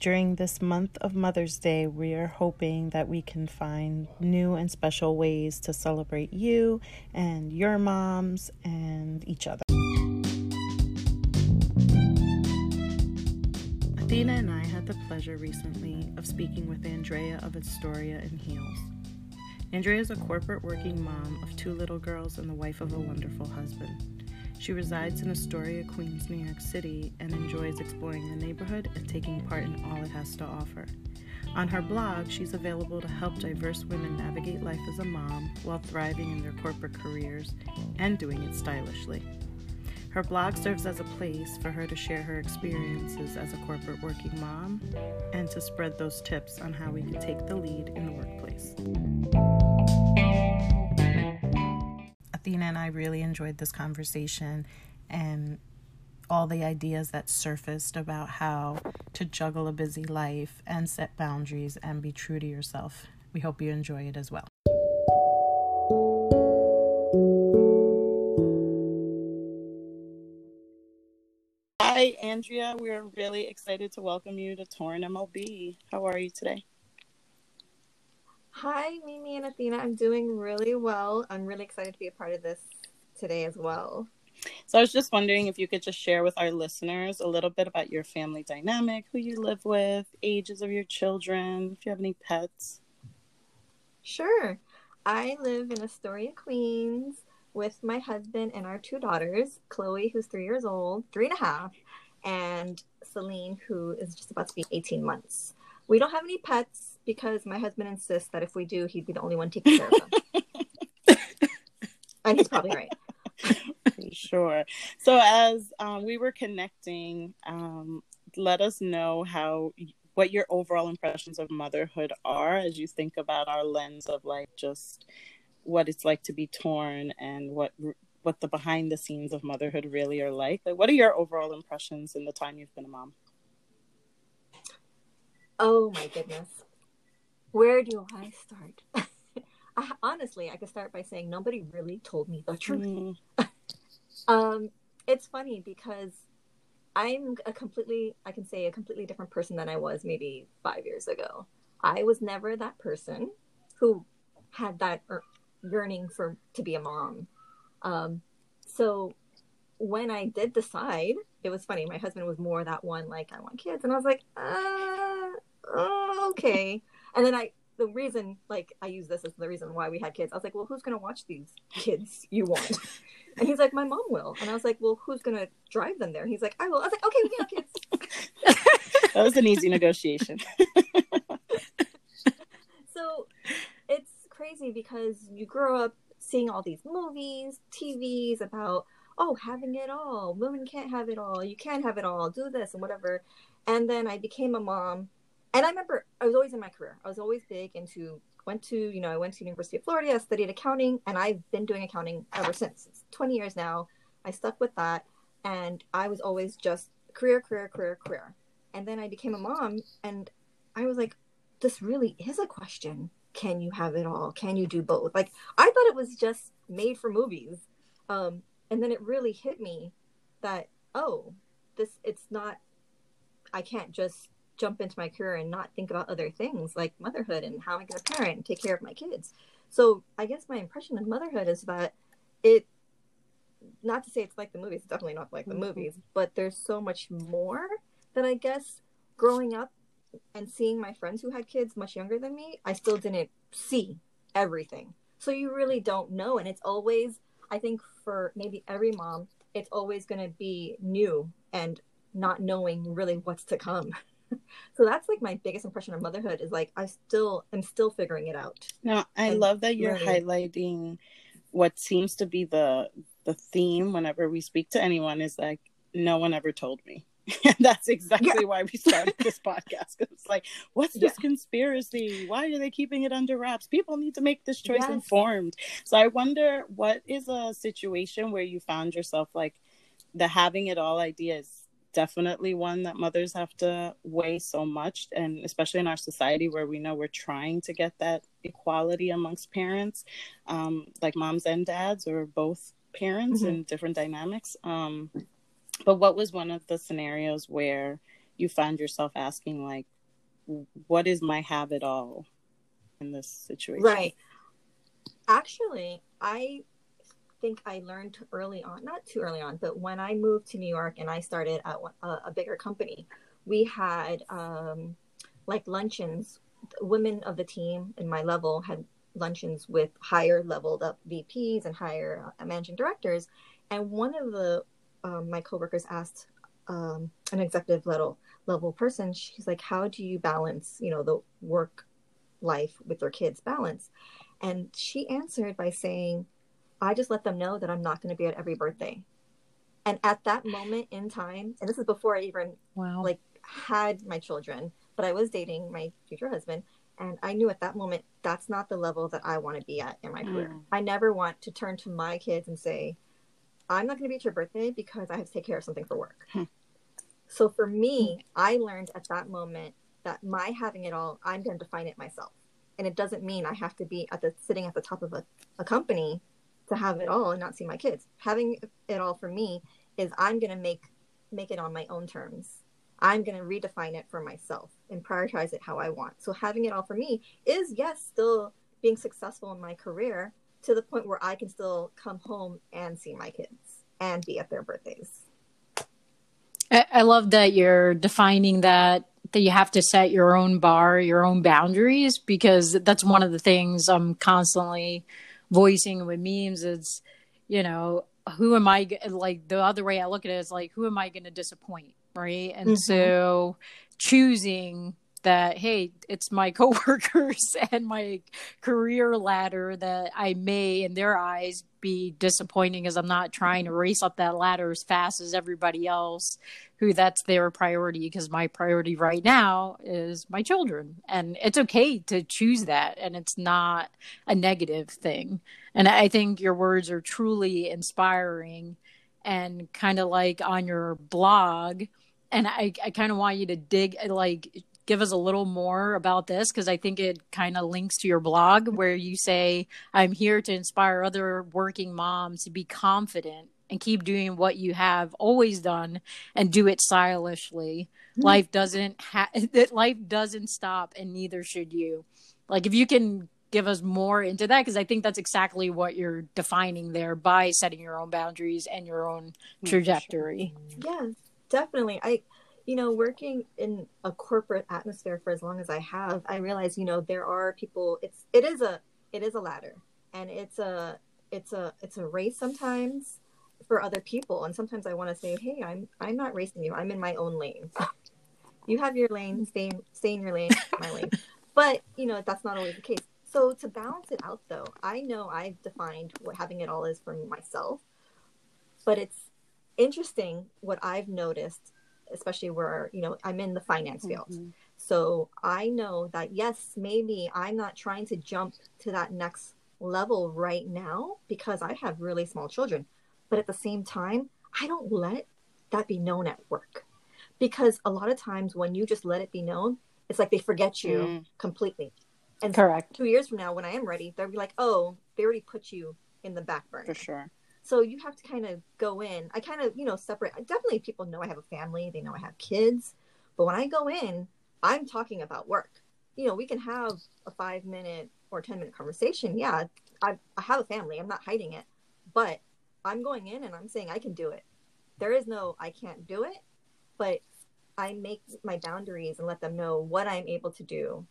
During this month of Mother's Day, we are hoping that we can find new and special ways to celebrate you and your moms and each other. Athena and I had the pleasure recently of speaking with Andrea of Astoria in Heels. Andrea is a corporate working mom of two little girls and the wife of a wonderful husband. She resides in Astoria, Queens, New York City, and enjoys exploring the neighborhood and taking part in all it has to offer. On her blog, she's available to help diverse women navigate life as a mom while thriving in their corporate careers and doing it stylishly. Her blog serves as a place for her to share her experiences as a corporate working mom and to spread those tips on how we can take the lead in the workplace. Athena and I really enjoyed this conversation and all the ideas that surfaced about how to juggle a busy life and set boundaries and be true to yourself. We hope you enjoy it as well. Hi, Andrea. We're really excited to welcome you to Torn MLB. How are you today? Hi, Mimi and Athena. I'm doing really well. I'm really excited to be a part of this today as well. So, I was just wondering if you could just share with our listeners a little bit about your family dynamic, who you live with, ages of your children, if you have any pets. Sure. I live in Astoria, Queens with my husband and our two daughters, Chloe, who's three years old, three and a half, and Celine, who is just about to be 18 months. We don't have any pets because my husband insists that if we do, he'd be the only one taking care of them. and he's probably right. sure. So as um, we were connecting, um, let us know how what your overall impressions of motherhood are as you think about our lens of like just what it's like to be torn and what what the behind the scenes of motherhood really are like. Like, what are your overall impressions in the time you've been a mom? Oh my goodness where do I start? I, honestly, I could start by saying nobody really told me the truth. Mm. um, it's funny because I'm a completely, I can say, a completely different person than I was maybe five years ago. I was never that person who had that yearning for to be a mom. Um, so when I did decide, it was funny. My husband was more that one, like, I want kids. And I was like, uh, okay. And then I, the reason, like, I use this as the reason why we had kids. I was like, well, who's going to watch these kids you want? And he's like, my mom will. And I was like, well, who's going to drive them there? And he's like, I will. I was like, okay, we have kids. that was an easy negotiation. so it's crazy because you grow up seeing all these movies, TVs about, oh, having it all. Women can't have it all. You can't have it all. Do this and whatever. And then I became a mom and I remember I was always in my career. I was always big into went to you know I went to University of Florida. I studied accounting, and I've been doing accounting ever since. It's 20 years now. I stuck with that, and I was always just career, career, career, career. And then I became a mom, and I was like, this really is a question. Can you have it all? Can you do both? Like I thought it was just made for movies, um, and then it really hit me that oh, this it's not. I can't just jump into my career and not think about other things like motherhood and how am I going to parent and take care of my kids. So I guess my impression of motherhood is that it, not to say it's like the movies, it's definitely not like the mm-hmm. movies, but there's so much more that I guess growing up and seeing my friends who had kids much younger than me, I still didn't see everything. So you really don't know. And it's always, I think for maybe every mom, it's always going to be new and not knowing really what's to come. so that's like my biggest impression of motherhood is like I still am still figuring it out. No, I love that you're learning. highlighting what seems to be the the theme whenever we speak to anyone is like no one ever told me. And that's exactly yeah. why we started this podcast. It's like, what's this yeah. conspiracy? Why are they keeping it under wraps? People need to make this choice yes. informed. So I wonder what is a situation where you found yourself like the having it all idea is definitely one that mothers have to weigh so much and especially in our society where we know we're trying to get that equality amongst parents um, like moms and dads or both parents mm-hmm. and different dynamics. Um, but what was one of the scenarios where you found yourself asking like what is my habit all in this situation? Right. Actually i think i learned early on not too early on but when i moved to new york and i started at a, a bigger company we had um, like luncheons women of the team in my level had luncheons with higher leveled up vps and higher uh, managing directors and one of the um, my coworkers asked um, an executive level level person, she's like, "How do you balance, you know, the work life with your kids balance?" And she answered by saying, "I just let them know that I'm not going to be at every birthday." And at that moment in time, and this is before I even wow. like had my children, but I was dating my future husband, and I knew at that moment that's not the level that I want to be at in my career. Mm. I never want to turn to my kids and say, I'm not going to be at your birthday because I have to take care of something for work. Hmm. So for me, I learned at that moment that my having it all, I'm going to define it myself. And it doesn't mean I have to be at the sitting at the top of a, a company to have it all and not see my kids. Having it all for me is I'm going to make make it on my own terms. I'm going to redefine it for myself and prioritize it how I want. So having it all for me is yes, still being successful in my career, to the point where I can still come home and see my kids and be at their birthdays. I love that you're defining that that you have to set your own bar, your own boundaries, because that's one of the things I'm constantly voicing with memes. Is you know who am I like the other way I look at it is like who am I going to disappoint, right? And mm-hmm. so choosing that hey it's my coworkers and my career ladder that i may in their eyes be disappointing as i'm not trying to race up that ladder as fast as everybody else who that's their priority because my priority right now is my children. And it's okay to choose that and it's not a negative thing. And i think your words are truly inspiring and kind of like on your blog. And I, I kind of want you to dig like give us a little more about this because I think it kind of links to your blog where you say, I'm here to inspire other working moms to be confident and keep doing what you have always done and do it stylishly. Mm-hmm. Life doesn't ha- that life doesn't stop and neither should you. Like if you can give us more into that because I think that's exactly what you're defining there by setting your own boundaries and your own trajectory. Yeah, definitely. I you know, working in a corporate atmosphere for as long as I have, I realize, you know, there are people it's it is a it is a ladder and it's a it's a it's a race sometimes for other people and sometimes I want to say, "Hey, I'm I'm not racing you. I'm in my own lane." you have your lane, stay stay in your lane, my lane. But, you know, that's not always the case. So to balance it out though, I know I've defined what having it all is for myself. But it's interesting what I've noticed especially where you know i'm in the finance field. Mm-hmm. so i know that yes maybe i'm not trying to jump to that next level right now because i have really small children. But at the same time i don't let that be known at work. Because a lot of times when you just let it be known it's like they forget you mm. completely. And correct. two years from now when i am ready they'll be like oh they already put you in the back burner. For sure so you have to kind of go in. I kind of, you know, separate. Definitely people know I have a family, they know I have kids. But when I go in, I'm talking about work. You know, we can have a five minute or 10 minute conversation. Yeah, I, I have a family, I'm not hiding it. But I'm going in and I'm saying I can do it. There is no, I can't do it. But I make my boundaries and let them know what I'm able to do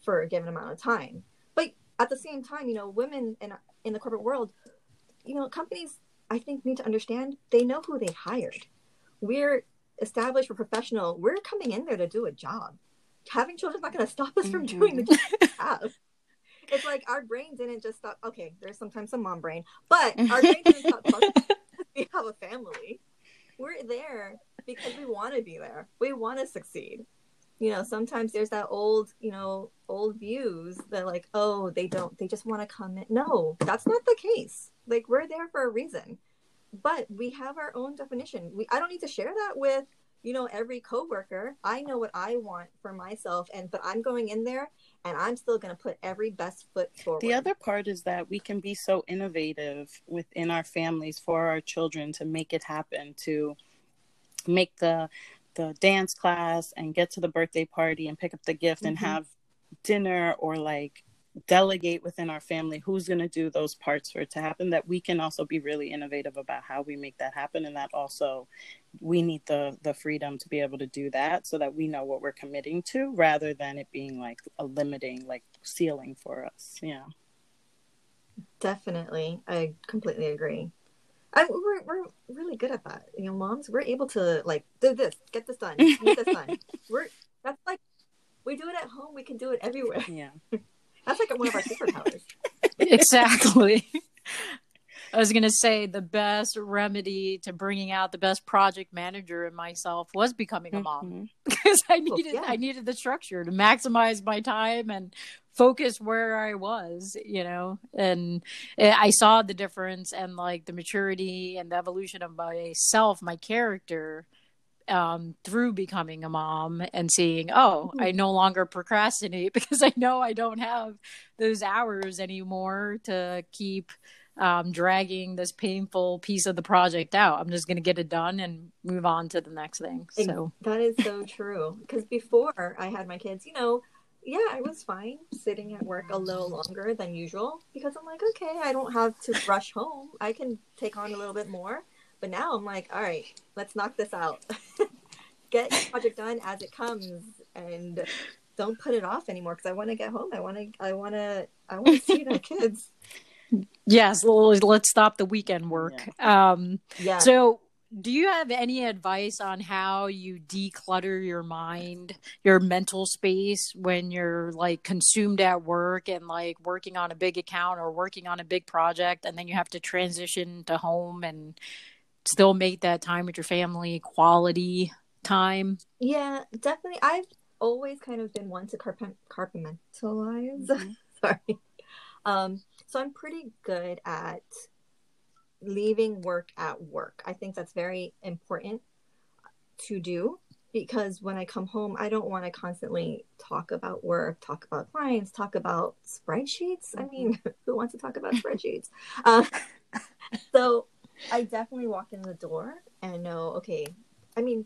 for a given amount of time. But at the same time, you know, women in in the corporate world, you know, companies I think need to understand they know who they hired. We're established, we're professional. We're coming in there to do a job. Having children's not going to stop us from mm-hmm. doing the job. It's like our brain didn't just stop. Okay, there's sometimes some mom brain, but our brain didn't stop. we have a family. we're there because we want to be there. We want to succeed. You know, sometimes there's that old, you know, old views that like, oh, they don't, they just want to come in. No, that's not the case. Like we're there for a reason, but we have our own definition. We, I don't need to share that with, you know, every coworker. I know what I want for myself, and but I'm going in there and I'm still going to put every best foot forward. The other part is that we can be so innovative within our families for our children to make it happen, to make the the dance class and get to the birthday party and pick up the gift mm-hmm. and have dinner or like delegate within our family who's going to do those parts for it to happen that we can also be really innovative about how we make that happen and that also we need the the freedom to be able to do that so that we know what we're committing to rather than it being like a limiting like ceiling for us yeah. Definitely. I completely agree. I, we're, we're really good at that. You know moms we're able to like do this get this done get this done. We're that's like we do it at home we can do it everywhere. Yeah that's like one of our superpowers. exactly. I was going to say the best remedy to bringing out the best project manager in myself was becoming a mom mm-hmm. because I needed well, yeah. I needed the structure to maximize my time and focus where I was, you know. And I saw the difference and like the maturity and the evolution of myself, my character um, through becoming a mom and seeing, oh, I mm-hmm. no longer procrastinate because I know I don't have those hours anymore to keep um, dragging this painful piece of the project out. I'm just going to get it done and move on to the next thing. So that is so true. Because before I had my kids, you know, yeah, I was fine sitting at work a little longer than usual because I'm like, okay, I don't have to rush home. I can take on a little bit more. But now I'm like, all right, let's knock this out. Get the project done as it comes, and don't put it off anymore because I want to get home. I want to. I want to. I want to see my kids. Yes, let's stop the weekend work. Yeah. Um, yeah. So, do you have any advice on how you declutter your mind, your mental space when you're like consumed at work and like working on a big account or working on a big project, and then you have to transition to home and still make that time with your family quality time? Yeah, definitely. I've always kind of been one to carp- compartmentalize. Mm-hmm. Sorry. Um, so I'm pretty good at leaving work at work. I think that's very important to do because when I come home, I don't want to constantly talk about work, talk about clients, talk about spreadsheets. I mean, mm-hmm. who wants to talk about spreadsheets? Uh, so I definitely walk in the door and know, okay, I mean,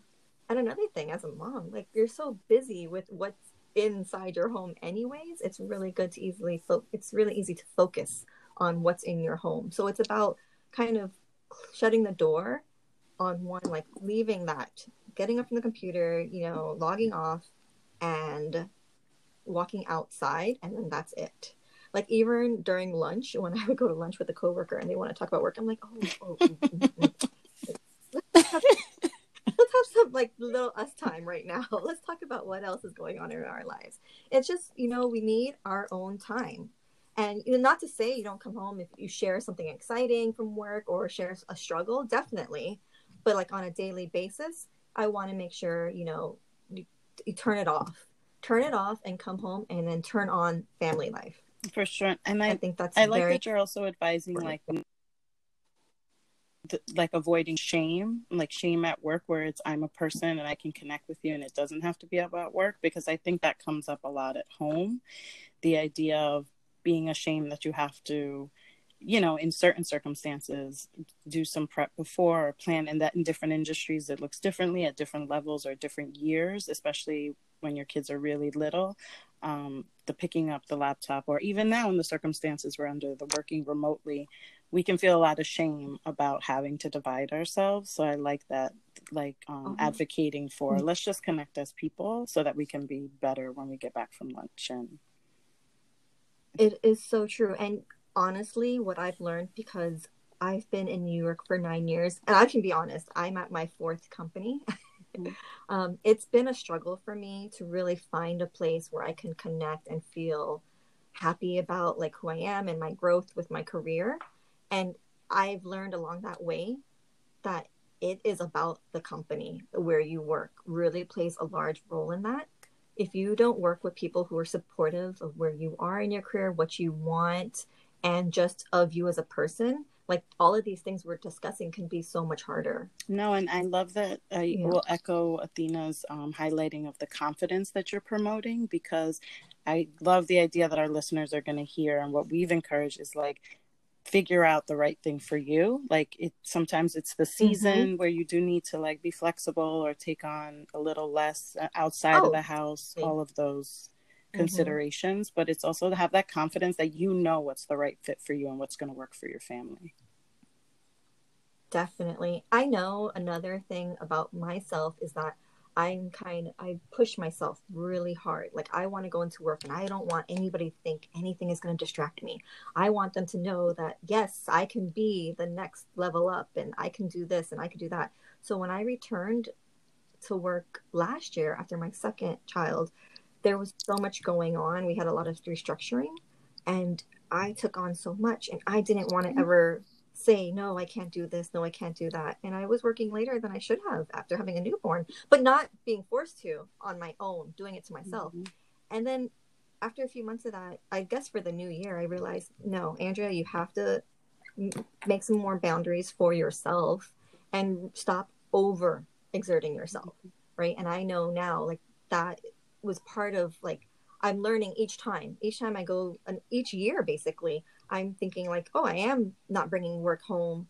and another thing as a mom, like you're so busy with what's inside your home anyways, it's really good to easily fo- it's really easy to focus on what's in your home. So it's about kind of shutting the door on one like leaving that, getting up from the computer, you know, logging off and walking outside and then that's it like even during lunch when I would go to lunch with a coworker and they want to talk about work, I'm like, oh, oh mm, mm, mm. let's, have, let's have some like little us time right now. Let's talk about what else is going on in our lives. It's just you know we need our own time. And you know, not to say you don't come home if you share something exciting from work or share a struggle, definitely. But like on a daily basis, I want to make sure you know you, you turn it off, turn it off, and come home and then turn on family life for sure. And i, I think that's i like that you're also advising like like avoiding shame like shame at work where it's i'm a person and i can connect with you and it doesn't have to be about work because i think that comes up a lot at home. The idea of being ashamed that you have to you know in certain circumstances do some prep before or plan and that in different industries it looks differently at different levels or different years especially when your kids are really little um, the picking up the laptop or even now in the circumstances we're under the working remotely we can feel a lot of shame about having to divide ourselves so i like that like um, uh-huh. advocating for mm-hmm. let's just connect as people so that we can be better when we get back from lunch and it is so true and honestly what i've learned because i've been in new york for nine years and i can be honest i'm at my fourth company Mm-hmm. um, it's been a struggle for me to really find a place where I can connect and feel happy about like who I am and my growth with my career. And I've learned along that way that it is about the company where you work really plays a large role in that if you don't work with people who are supportive of where you are in your career what you want and just of you as a person like all of these things we're discussing can be so much harder no and i love that i yeah. will echo athena's um, highlighting of the confidence that you're promoting because i love the idea that our listeners are going to hear and what we've encouraged is like figure out the right thing for you like it sometimes it's the season mm-hmm. where you do need to like be flexible or take on a little less uh, outside oh, of the house all of those mm-hmm. considerations but it's also to have that confidence that you know what's the right fit for you and what's going to work for your family definitely i know another thing about myself is that I'm kind of, I push myself really hard. Like I want to go into work and I don't want anybody to think anything is going to distract me. I want them to know that yes, I can be the next level up and I can do this and I can do that. So when I returned to work last year after my second child, there was so much going on. We had a lot of restructuring and I took on so much and I didn't want to mm-hmm. ever say no i can't do this no i can't do that and i was working later than i should have after having a newborn but not being forced to on my own doing it to myself mm-hmm. and then after a few months of that i guess for the new year i realized no andrea you have to make some more boundaries for yourself and stop over exerting yourself mm-hmm. right and i know now like that was part of like i'm learning each time each time i go and each year basically I'm thinking like, oh, I am not bringing work home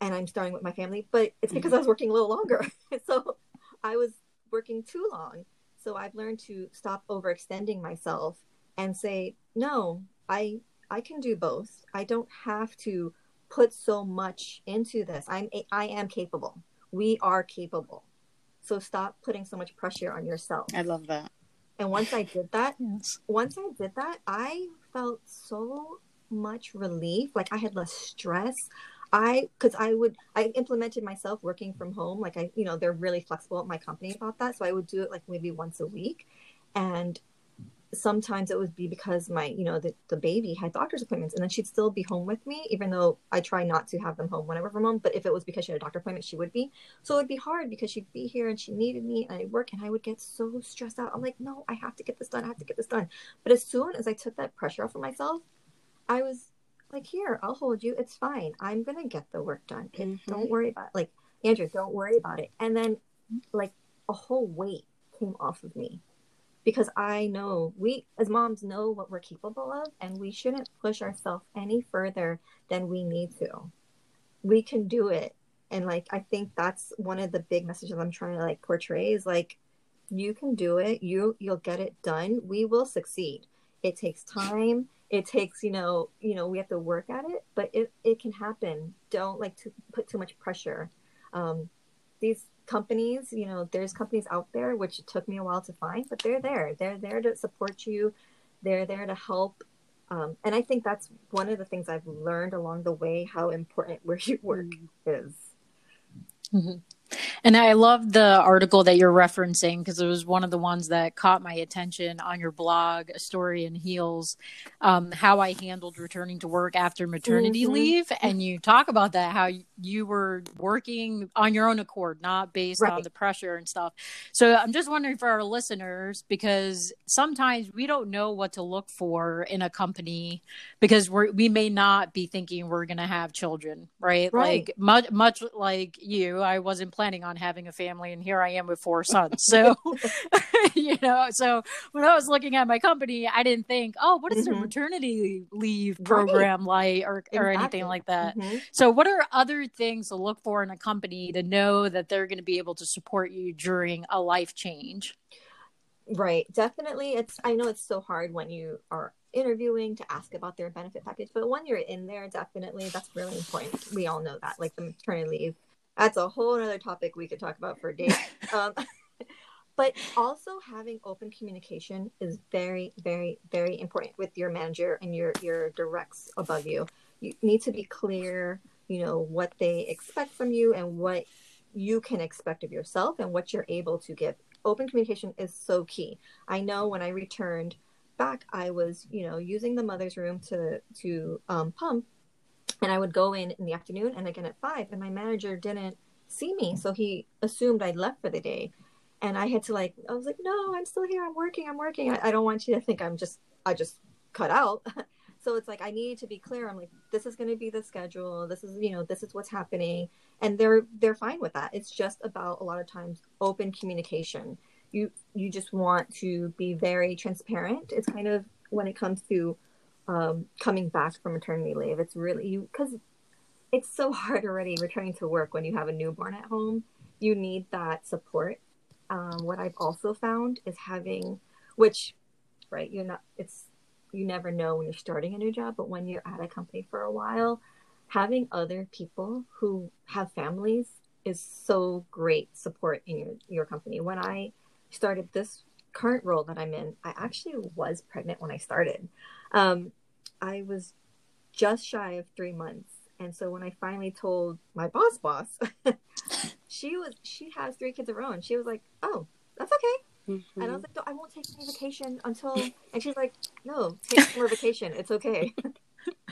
and I'm starting with my family, but it's because mm-hmm. I was working a little longer. so I was working too long. So I've learned to stop overextending myself and say, no, I I can do both. I don't have to put so much into this. I'm I am capable. We are capable. So stop putting so much pressure on yourself. I love that. And once I did that, yes. once I did that, I felt so much relief. Like I had less stress. I, because I would, I implemented myself working from home. Like I, you know, they're really flexible at my company about that. So I would do it like maybe once a week. And sometimes it would be because my, you know, the, the baby had doctor's appointments and then she'd still be home with me, even though I try not to have them home whenever from home. But if it was because she had a doctor appointment, she would be. So it would be hard because she'd be here and she needed me and I work and I would get so stressed out. I'm like, no, I have to get this done. I have to get this done. But as soon as I took that pressure off of myself, I was like, here, I'll hold you. It's fine. I'm gonna get the work done. Mm-hmm. Don't worry about it. like Andrea, don't worry about it. And then like a whole weight came off of me because I know we as moms know what we're capable of and we shouldn't push ourselves any further than we need to. We can do it. And like I think that's one of the big messages I'm trying to like portray is like you can do it. You you'll get it done. We will succeed. It takes time it takes you know you know we have to work at it but it, it can happen don't like to put too much pressure um, these companies you know there's companies out there which it took me a while to find but they're there they're there to support you they're there to help um, and i think that's one of the things i've learned along the way how important where you work mm-hmm. is mm-hmm. And I love the article that you're referencing because it was one of the ones that caught my attention on your blog, Astoria in Heels, um, how I handled returning to work after maternity mm-hmm. leave. And you talk about that, how you were working on your own accord, not based right. on the pressure and stuff. So I'm just wondering for our listeners, because sometimes we don't know what to look for in a company because we we may not be thinking we're going to have children, right? right? Like much, much like you, I wasn't planning on having a family, and here I am with four sons. So, you know, so when I was looking at my company, I didn't think, oh, what is mm-hmm. a maternity leave program right. like, or exactly. or anything like that. Mm-hmm. So, what are other things to look for in a company to know that they're going to be able to support you during a life change? Right, definitely. It's I know it's so hard when you are interviewing to ask about their benefit package, but when you're in there, definitely that's really important. We all know that, like the maternity leave that's a whole other topic we could talk about for days. um, but also having open communication is very, very, very important with your manager and your your directs above you. You need to be clear, you know, what they expect from you and what you can expect of yourself and what you're able to give. Open communication is so key. I know when I returned back, I was, you know, using the mother's room to to um, pump and I would go in in the afternoon and again at five, and my manager didn't see me. So he assumed I'd left for the day. And I had to like, I was like, no, I'm still here. I'm working. I'm working. I, I don't want you to think I'm just, I just cut out. so it's like, I needed to be clear. I'm like, this is going to be the schedule. This is, you know, this is what's happening. And they're, they're fine with that. It's just about a lot of times open communication. You, you just want to be very transparent. It's kind of when it comes to um, coming back from maternity leave. It's really you because it's so hard already returning to work when you have a newborn at home. You need that support. Um, what I've also found is having, which, right, you're not. It's you never know when you're starting a new job, but when you're at a company for a while, having other people who have families is so great support in your your company. When I started this current role that I'm in, I actually was pregnant when I started. Um, I was just shy of three months. And so when I finally told my boss boss, she was she has three kids of her own. She was like, "Oh, that's okay." Mm-hmm. And I was like, no, "I won't take any vacation until." And she's like, "No, take more vacation. It's okay."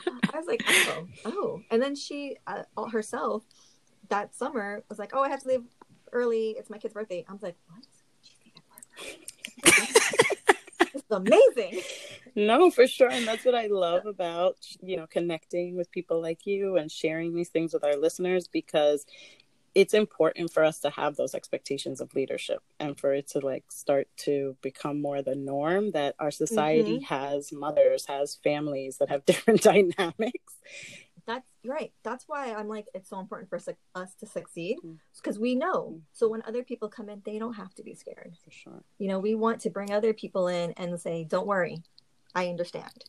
I was like, "Oh, oh." And then she uh, herself that summer was like, "Oh, I have to leave early. It's my kid's birthday." I was like, "What?" Amazing. No, for sure. And that's what I love about, you know, connecting with people like you and sharing these things with our listeners because it's important for us to have those expectations of leadership and for it to like start to become more the norm that our society mm-hmm. has mothers has families that have different dynamics that's right. That's why i'm like it's so important for su- us to succeed because mm. we know. Mm. so when other people come in they don't have to be scared. For sure. You know we want to bring other people in and say don't worry. I understand.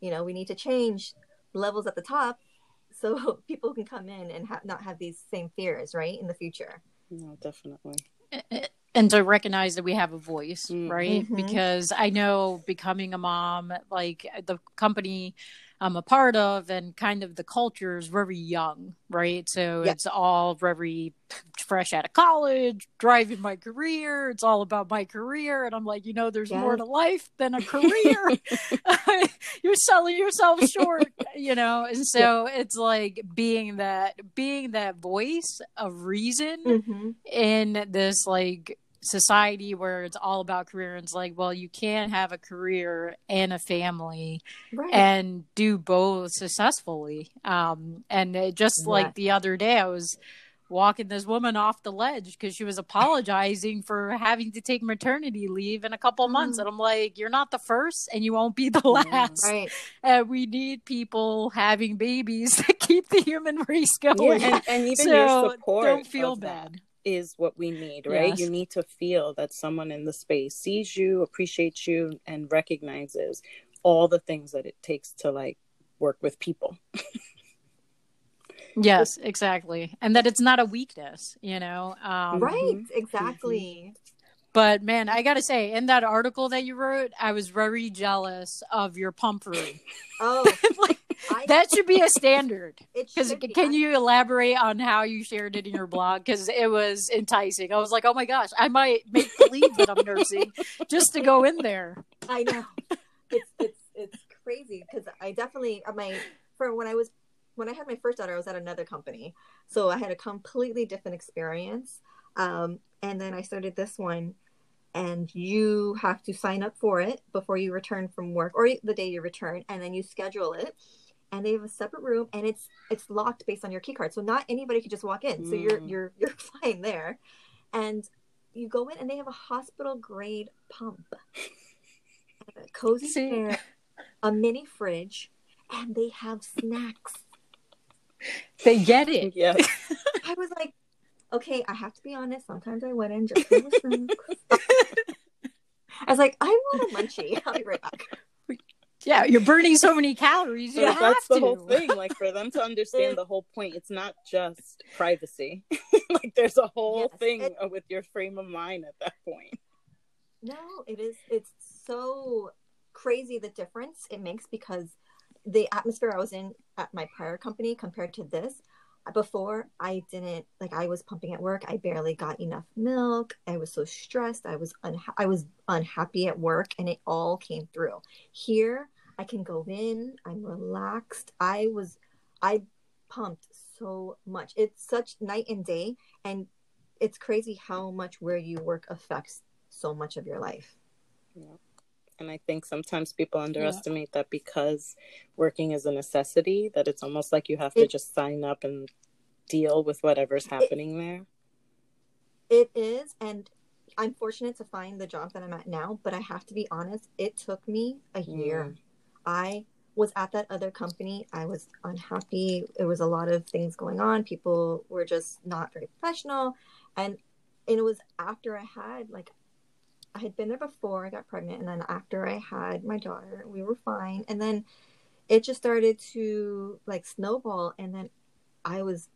You know we need to change levels at the top so people can come in and ha- not have these same fears right in the future. No definitely. And to recognize that we have a voice mm. right? Mm-hmm. because i know becoming a mom like the company I'm a part of and kind of the culture is very young, right? So yep. it's all very fresh out of college, driving my career. It's all about my career. And I'm like, you know, there's yes. more to life than a career. You're selling yourself short, you know? And so it's like being that, being that voice of reason mm-hmm. in this like society where it's all about career and it's like well you can have a career and a family right. and do both successfully um and just yeah. like the other day i was walking this woman off the ledge because she was apologizing for having to take maternity leave in a couple months. Mm. And I'm like, you're not the first and you won't be the last. Right. And we need people having babies to keep the human race going. Yeah, and, and even so your support. Don't feel bad. That is what we need, right? Yes. You need to feel that someone in the space sees you, appreciates you, and recognizes all the things that it takes to like work with people. yes, exactly. And that it's not a weakness, you know? Um, right, mm-hmm. exactly. But man, I gotta say, in that article that you wrote, I was very jealous of your pump room. Oh, like, I, that should be a standard. Because can you elaborate on how you shared it in your blog? Because it was enticing. I was like, oh my gosh, I might make believe that I'm nursing just to go in there. I know. It's it's it's crazy because I definitely my for when I was when I had my first daughter, I was at another company, so I had a completely different experience. Um, and then I started this one and you have to sign up for it before you return from work or the day you return and then you schedule it and they have a separate room and it's it's locked based on your key card so not anybody can just walk in mm. so you're mm. you're you're fine there and you go in and they have a hospital grade pump a cozy chair a mini fridge and they have snacks they get it yeah i was like okay, I have to be honest. Sometimes I went in just for the snacks. I was like, I want a munchie. I'll be right back. Yeah, you're burning so many calories. You that's the whole thing. Like for them to understand the whole point, it's not just privacy. like there's a whole yes, thing it, with your frame of mind at that point. No, it is. It's so crazy the difference it makes because the atmosphere I was in at my prior company compared to this before I didn't like I was pumping at work. I barely got enough milk. I was so stressed. I was unha- I was unhappy at work and it all came through. Here I can go in. I'm relaxed. I was I pumped so much. It's such night and day and it's crazy how much where you work affects so much of your life. Yeah. And I think sometimes people underestimate yeah. that because working is a necessity, that it's almost like you have to just sign up and deal with whatever's happening it, there. It is. And I'm fortunate to find the job that I'm at now, but I have to be honest, it took me a year. Mm. I was at that other company. I was unhappy. There was a lot of things going on. People were just not very professional. And, and it was after I had like I had been there before I got pregnant, and then after I had my daughter, we were fine. And then it just started to like snowball, and then I was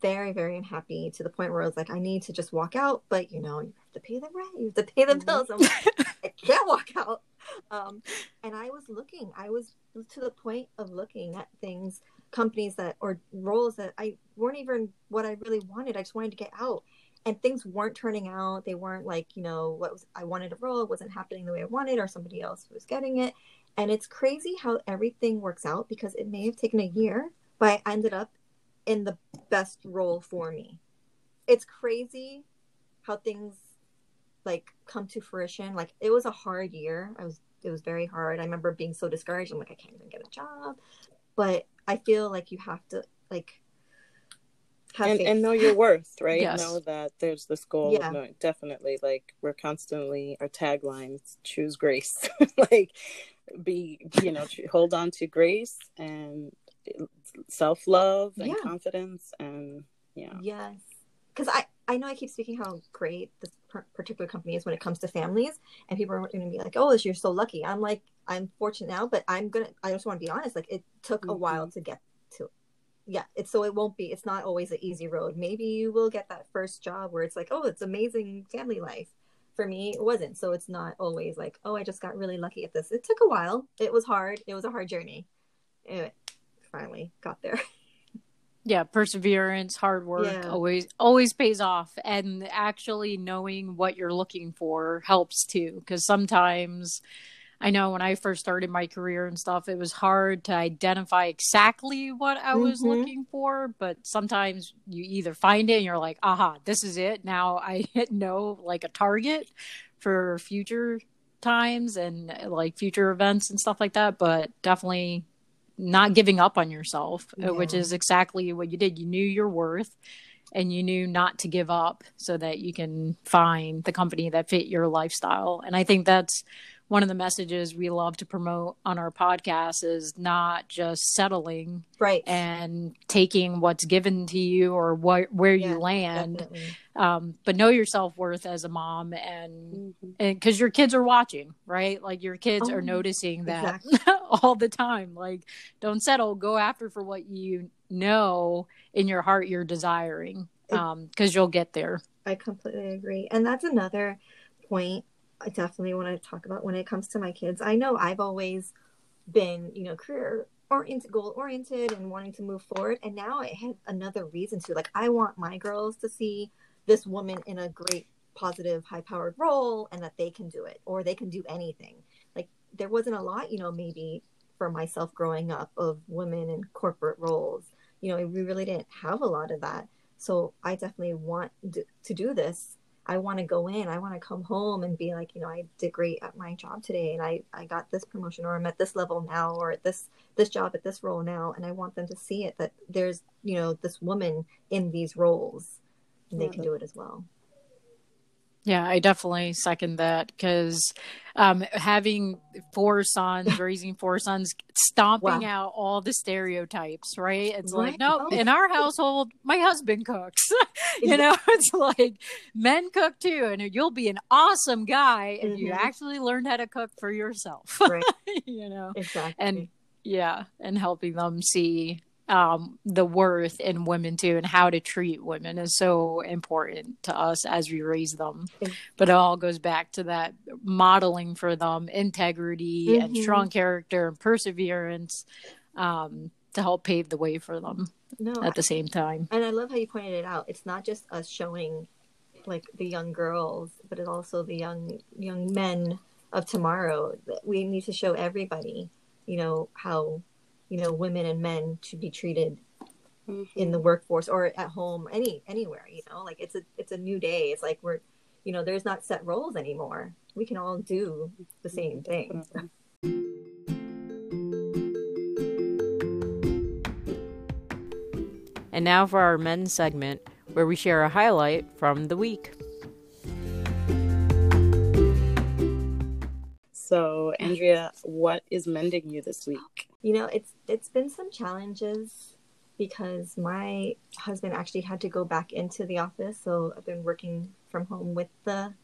very, very unhappy to the point where I was like, I need to just walk out, but you know, you have to pay the rent, you have to pay the mm-hmm. bills. I'm like, I can't walk out. Um, and I was looking, I was to the point of looking at things, companies that or roles that I weren't even what I really wanted. I just wanted to get out and things weren't turning out. They weren't like, you know, what was I wanted a role. it wasn't happening the way I wanted, or somebody else was getting it. And it's crazy how everything works out because it may have taken a year, but I ended up in the best role for me. It's crazy how things like come to fruition. Like it was a hard year. I was it was very hard. I remember being so discouraged. I'm like, I can't even get a job. But I feel like you have to like and, and, know your worth, right? Yes. Know that there's this goal. Yeah. No, definitely. Like we're constantly our taglines: choose grace. like be, you know, hold on to grace and uh, self love and yeah. confidence, and yeah. Yes, because I I know I keep speaking how great this particular company is when it comes to families, and people are going to be like, "Oh, you're so lucky." I'm like, I'm fortunate now, but I'm gonna. I just want to be honest. Like, it took mm-hmm. a while to get to. yeah it's so it won't be it's not always an easy road maybe you will get that first job where it's like oh it's amazing family life for me it wasn't so it's not always like oh i just got really lucky at this it took a while it was hard it was a hard journey it finally got there yeah perseverance hard work yeah. always always pays off and actually knowing what you're looking for helps too because sometimes I know when I first started my career and stuff, it was hard to identify exactly what I was mm-hmm. looking for. But sometimes you either find it and you're like, aha, this is it. Now I hit know like a target for future times and like future events and stuff like that. But definitely not giving up on yourself, uh, yeah. which is exactly what you did. You knew your worth and you knew not to give up so that you can find the company that fit your lifestyle. And I think that's one of the messages we love to promote on our podcast is not just settling right and taking what's given to you or what where yeah, you land um, but know your self-worth as a mom and because mm-hmm. your kids are watching right like your kids oh, are noticing that exactly. all the time like don't settle go after for what you know in your heart you're desiring um, because you'll get there i completely agree and that's another point I definitely want to talk about when it comes to my kids. I know I've always been, you know, career oriented, goal oriented, and wanting to move forward. And now I have another reason to. Like, I want my girls to see this woman in a great, positive, high powered role and that they can do it or they can do anything. There wasn't a lot, you know, maybe for myself growing up of women in corporate roles. You know, we really didn't have a lot of that. So I definitely want to do this I want to go in. I want to come home and be like, you know, I did great at my job today and I, I got this promotion or I'm at this level now or at this this job at this role now and I want them to see it that there's, you know, this woman in these roles and they can do it as well. Yeah, I definitely second that because um, having four sons, raising four sons, stomping wow. out all the stereotypes, right? It's right. like, no, in our household, my husband cooks. you know, it's like men cook too, and you'll be an awesome guy if mm-hmm. you actually learn how to cook for yourself. Right. you know, exactly. And yeah, and helping them see um, the worth in women too and how to treat women is so important to us as we raise them. But it all goes back to that modeling for them integrity mm-hmm. and strong character and perseverance um, to help pave the way for them no, at the same time. And I love how you pointed it out. It's not just us showing like the young girls, but it's also the young young men of tomorrow. That we need to show everybody, you know, how you know women and men should be treated mm-hmm. in the workforce or at home, any anywhere. You know, like it's a it's a new day. It's like we're, you know, there's not set roles anymore. We can all do the same thing. And now for our men's segment, where we share a highlight from the week. So, Andrea, what is mending you this week? You know, it's it's been some challenges because my husband actually had to go back into the office, so I've been working from home with the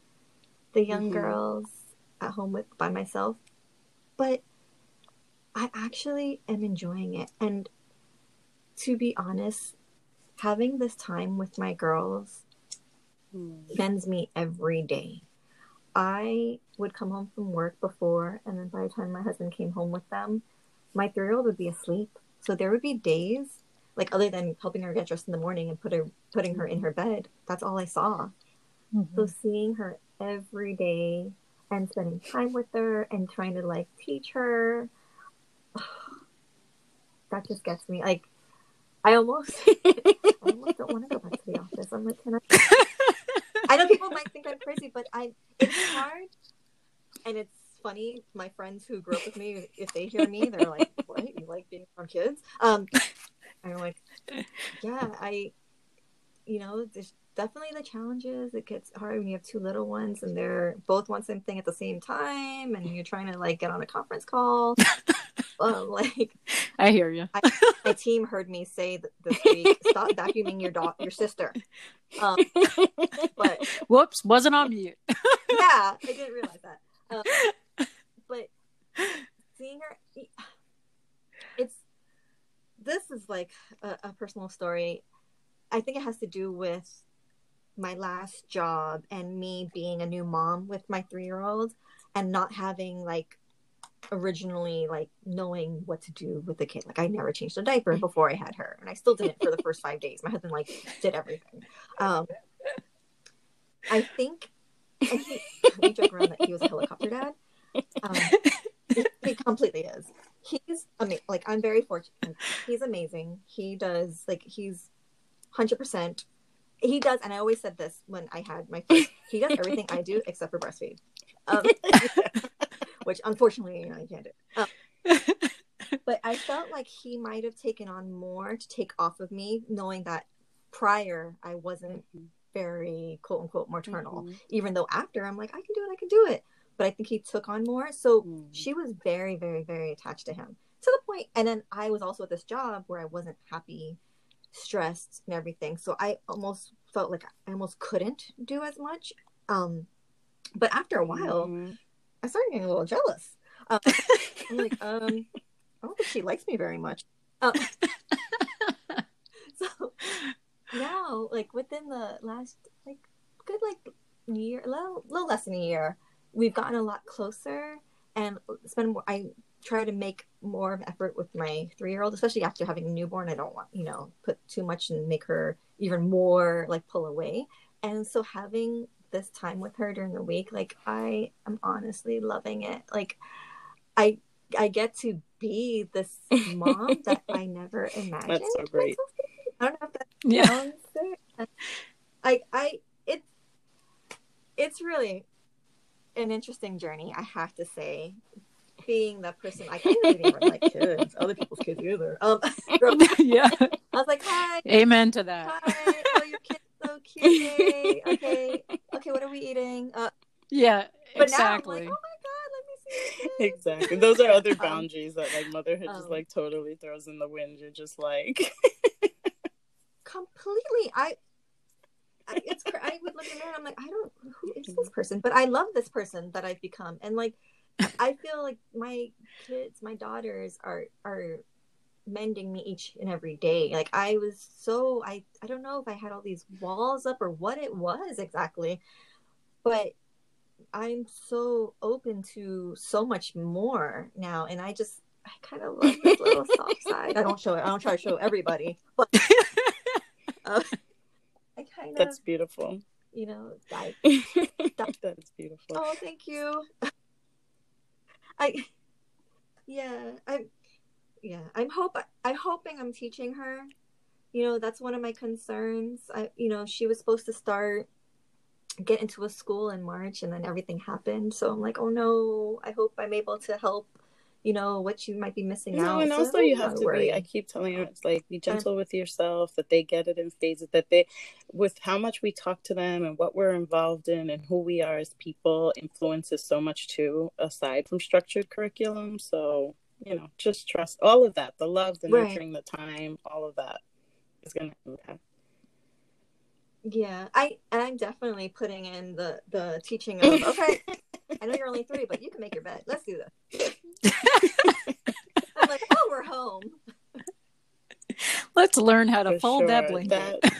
the young mm-hmm. girls at home with by myself. But I actually am enjoying it and to be honest, having this time with my girls mm. me every day. I would come home from work before, and then by the time my husband came home with them, my three year old would be asleep. So there would be days, like other than helping her get dressed in the morning and put her putting her in her bed, that's all I saw. Mm-hmm. So seeing her every day and spending time with her and trying to like teach her, that just gets me. Like I almost, I almost don't want to go back to the office. I'm like, can I? I know people might think I'm crazy, but I it's hard, and it's funny. My friends who grew up with me, if they hear me, they're like, "What? You like being around kids?" Um, I'm like, "Yeah, I, you know, there's definitely the challenges. It gets hard when you have two little ones and they're both want something at the same time, and you're trying to like get on a conference call." um, like I hear you. I, my team heard me say this week, "Stop vacuuming your dog, your sister." Um, but whoops, wasn't on mute. yeah, I didn't realize that. Um, seeing her, it's this is like a, a personal story. I think it has to do with my last job and me being a new mom with my three year old and not having like originally like knowing what to do with the kid. Like I never changed a diaper before I had her, and I still didn't for the first five days. My husband like did everything. Um, I think and he, we joke around that he was a helicopter dad. Um, he, completely is. He's amazing. Like I'm very fortunate. He's amazing. He does like he's hundred percent. He does, and I always said this when I had my first. He does everything I do except for breastfeed. Um, which unfortunately you know, I can't do. Um, but I felt like he might have taken on more to take off of me, knowing that prior I wasn't very quote unquote maternal. Mm-hmm. Even though after I'm like, I can do it, I can do it. But I think he took on more. So mm-hmm. she was very, very, very attached to him to the point. And then I was also at this job where I wasn't happy, stressed, and everything. So I almost felt like I almost couldn't do as much. Um, but after a while, mm-hmm. I started getting a little jealous. Um, I'm like, um, I don't think she likes me very much. Um, so now, like within the last like good like year, a little, little less than a year, we've gotten a lot closer and spend more. I try to make more of an effort with my three year old, especially after having a newborn. I don't want you know put too much and make her even more like pull away. And so having this time with her during the week, like I am honestly loving it. Like I I get to be this mom that I never imagined. That's so great. I don't know if that yeah. I I it's it's really an interesting journey, I have to say. Being the person I kind of didn't even like kids, other people's kids either. Um, yeah, I was like, "Hi, amen to that." Hi, oh, your kids so cute. okay, okay, what are we eating? Uh, yeah, but exactly. now I'm like, oh my god, let me see. Exactly. Those are other um, boundaries um, that like motherhood um, just like totally throws in the wind. You're just like completely. I. I it's I would look at her and I'm like I don't who is this person but I love this person that I've become and like I feel like my kids my daughters are are mending me each and every day. Like I was so I I don't know if I had all these walls up or what it was exactly, but I'm so open to so much more now, and I just I kind of love this little soft side. I don't show it. I don't try to show everybody, but uh, I kind of that's beautiful. You know, I, that, that's beautiful. Oh, thank you. I yeah, I yeah i'm hope i'm hoping i'm teaching her you know, that's one of my concerns. I, you know, she was supposed to start get into a school in March and then everything happened. So I'm like, oh no, I hope I'm able to help, you know, what you might be missing no, out. and So also you have to worried. be I keep telling you uh, it's like be uh, gentle with yourself, that they get it in phases, that they with how much we talk to them and what we're involved in and who we are as people influences so much too, aside from structured curriculum. So, you know, just trust all of that. The love, the Right. nurturing, the time, all of that is gonna impact. Yeah, I and I'm definitely putting in the the teaching of okay. I know you're only three, but you can make your bed. Let's do this. I'm like, oh, we're home. Let's learn how to For fold that blanket. That-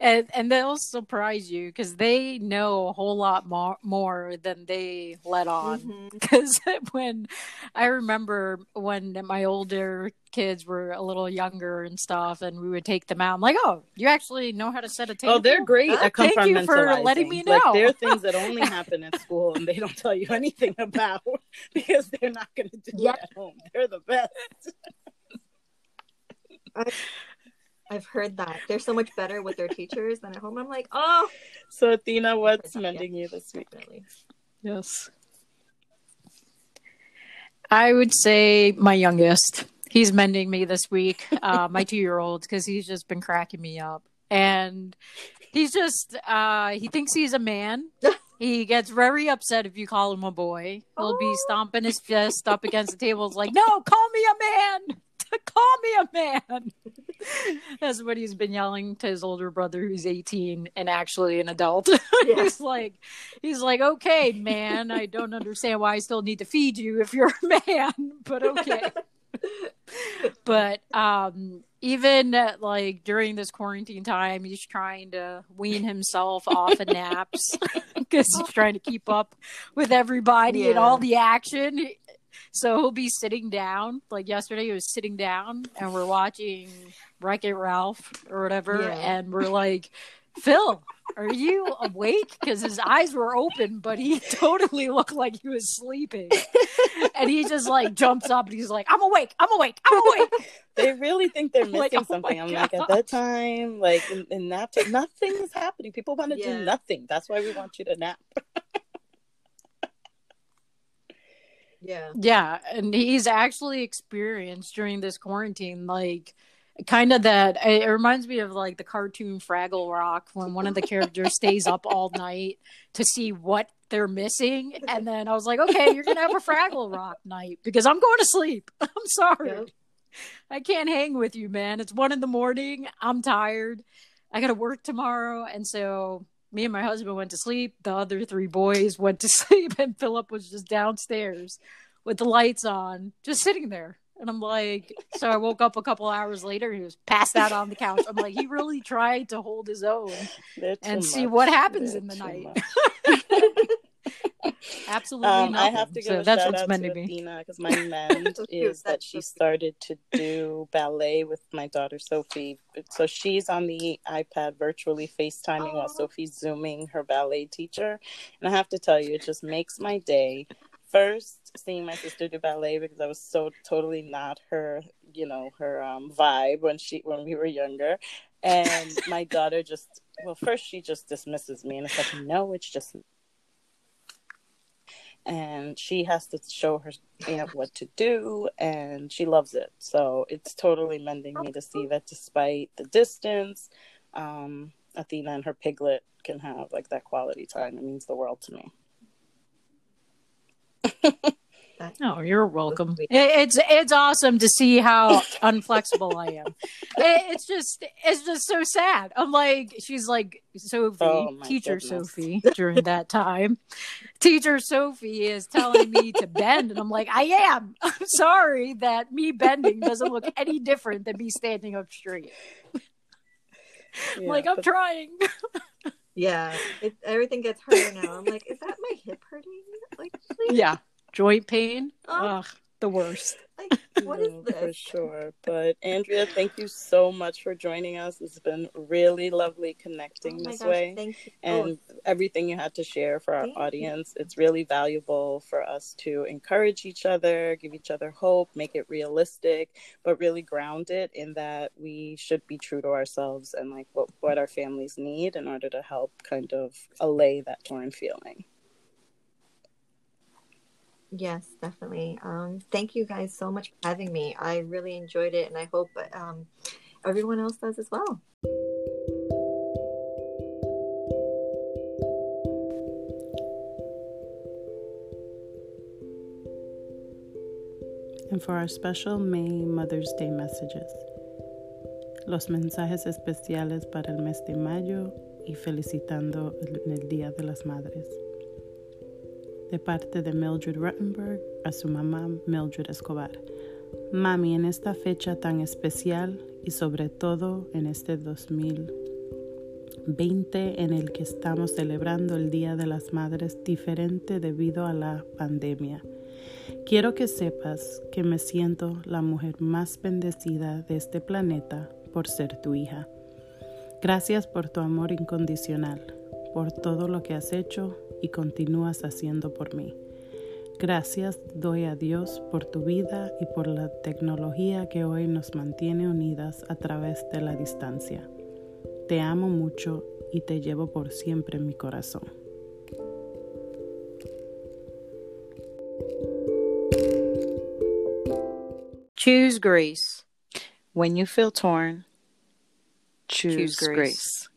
and and they'll surprise you because they know a whole lot more more than they let on. Mm-hmm. Because when I remember when my older kids were a little younger and stuff, and we would take them out, I'm like, "Oh, you actually know how to set a table?" Oh, they're great at thank you for letting me Like know. there are things that only happen at school and they don't tell you anything about because they're not going to do Yeah. it at home. They're the best. I've heard that they're so much better with their teachers than at home. I'm like, oh, So, Athena, what's Yeah. mending you this week? definitely. Yes. I would say my youngest. He's mending me this week, uh, my two year old, because he's just been cracking me up. And he's just, uh, he thinks he's a man. He gets very upset if you call him a boy. He'll be Oh. stomping his fist up against the table. It's like, no, call me a man. call me a man. That's what he's been yelling to his older brother, who's 18 and actually an adult. Yeah. he's like, he's like, okay, man, I don't understand why I still need to feed you if you're a man, but okay. but um, even uh, like during this quarantine time, he's trying to wean himself off of naps because he's trying to keep up with everybody and all the action. So he'll be sitting down. Like yesterday, he was sitting down, and we're watching Wreck It Ralph or whatever, Yeah. and we're like, Phil, are you awake? Because his eyes were open, but he totally looked like he was sleeping. and he just like jumps up and he's like, I'm awake, I'm awake, I'm awake. They really think they're missing like, oh something. I'm like, at that time, like in, in nap time, nothing is happening. People want to Yeah. do nothing. That's why we want you to nap. yeah. Yeah, and he's actually experienced during this quarantine, like kind of that. It reminds me of like the cartoon Fraggle Rock when one of the characters stays up all night to see what they're missing, and then I was like, okay, you're gonna have a Fraggle Rock night because I'm going to sleep. I'm sorry, Yep. I can't hang with you, man. It's one in the morning. I'm tired. I got to work tomorrow, and so. Me and my husband went to sleep. The other three boys went to sleep, and Philip was just downstairs with the lights on, just sitting there. And I'm like, so I woke up a couple hours later. He was passed out on the couch. I'm like, he really tried to hold his own They're and see much. what happens They're in the night. much. Absolutely Um, nothing. I have to give so a that's shout what's out meant to to be. Athena because my mend is that she started to do ballet with my daughter Sophie. So she's on the iPad virtually FaceTiming while Sophie's zooming her ballet teacher. And I have to tell you, it just makes my day. First, seeing my sister do ballet because I was so totally not her, you know, her um, vibe when she when we were younger. And my daughter just well, first she just dismisses me and it's like, no, it's just and she has to show her you know what to do and she loves it. So it's totally mending me to see that despite the distance um athena and her piglet can have like that quality time. It means the world to me Oh, you're welcome. It- It's it's awesome to see how unflexible I am. It- It's just it's just so sad. I'm like she's like Sophie, Oh, teacher goodness. Sophie during that time. Teacher Sophie is telling me to bend, and I'm like, I am. I'm sorry that me bending doesn't look any different than me standing up straight. Yeah, like I'm but- trying. Yeah. It, everything gets harder now. I'm like, is that my hip hurting? Like, please? yeah, joint pain. Oh. Ugh. the worst. Like, what is No, this? For sure. But Andrea, thank you so much for joining us. It's been really lovely connecting Oh this gosh, way. thank you. And everything you had to share for our Thank you. audience, it's really valuable for us to encourage each other, give each other hope, make it realistic, but really ground it in that we should be true to ourselves and like what, what our families need in order to help kind of allay that torn feeling. Yes, definitely. Um, thank you guys so much for having me. I really enjoyed it, and I hope um, everyone else does as well. And for our special May Mother's Day messages, los mensajes especiales para el mes de mayo y felicitando en el Día de las Madres. De parte de Mildred Ruttenberg a su mamá Mildred Escobar. Mami, en esta fecha tan especial y sobre todo en este 2020 en el que estamos celebrando el Día de las Madres diferente debido a la pandemia. Quiero que sepas que me siento la mujer más bendecida de este planeta por ser tu hija. Gracias por tu amor incondicional, por todo lo que has hecho y continúas haciendo por mí. Gracias doy a Dios por tu vida y por la tecnología que hoy nos mantiene unidas a través de la distancia. Te amo mucho y te llevo por siempre en mi corazón. Choose grace. When you feel torn, choose, Choose grace. grace.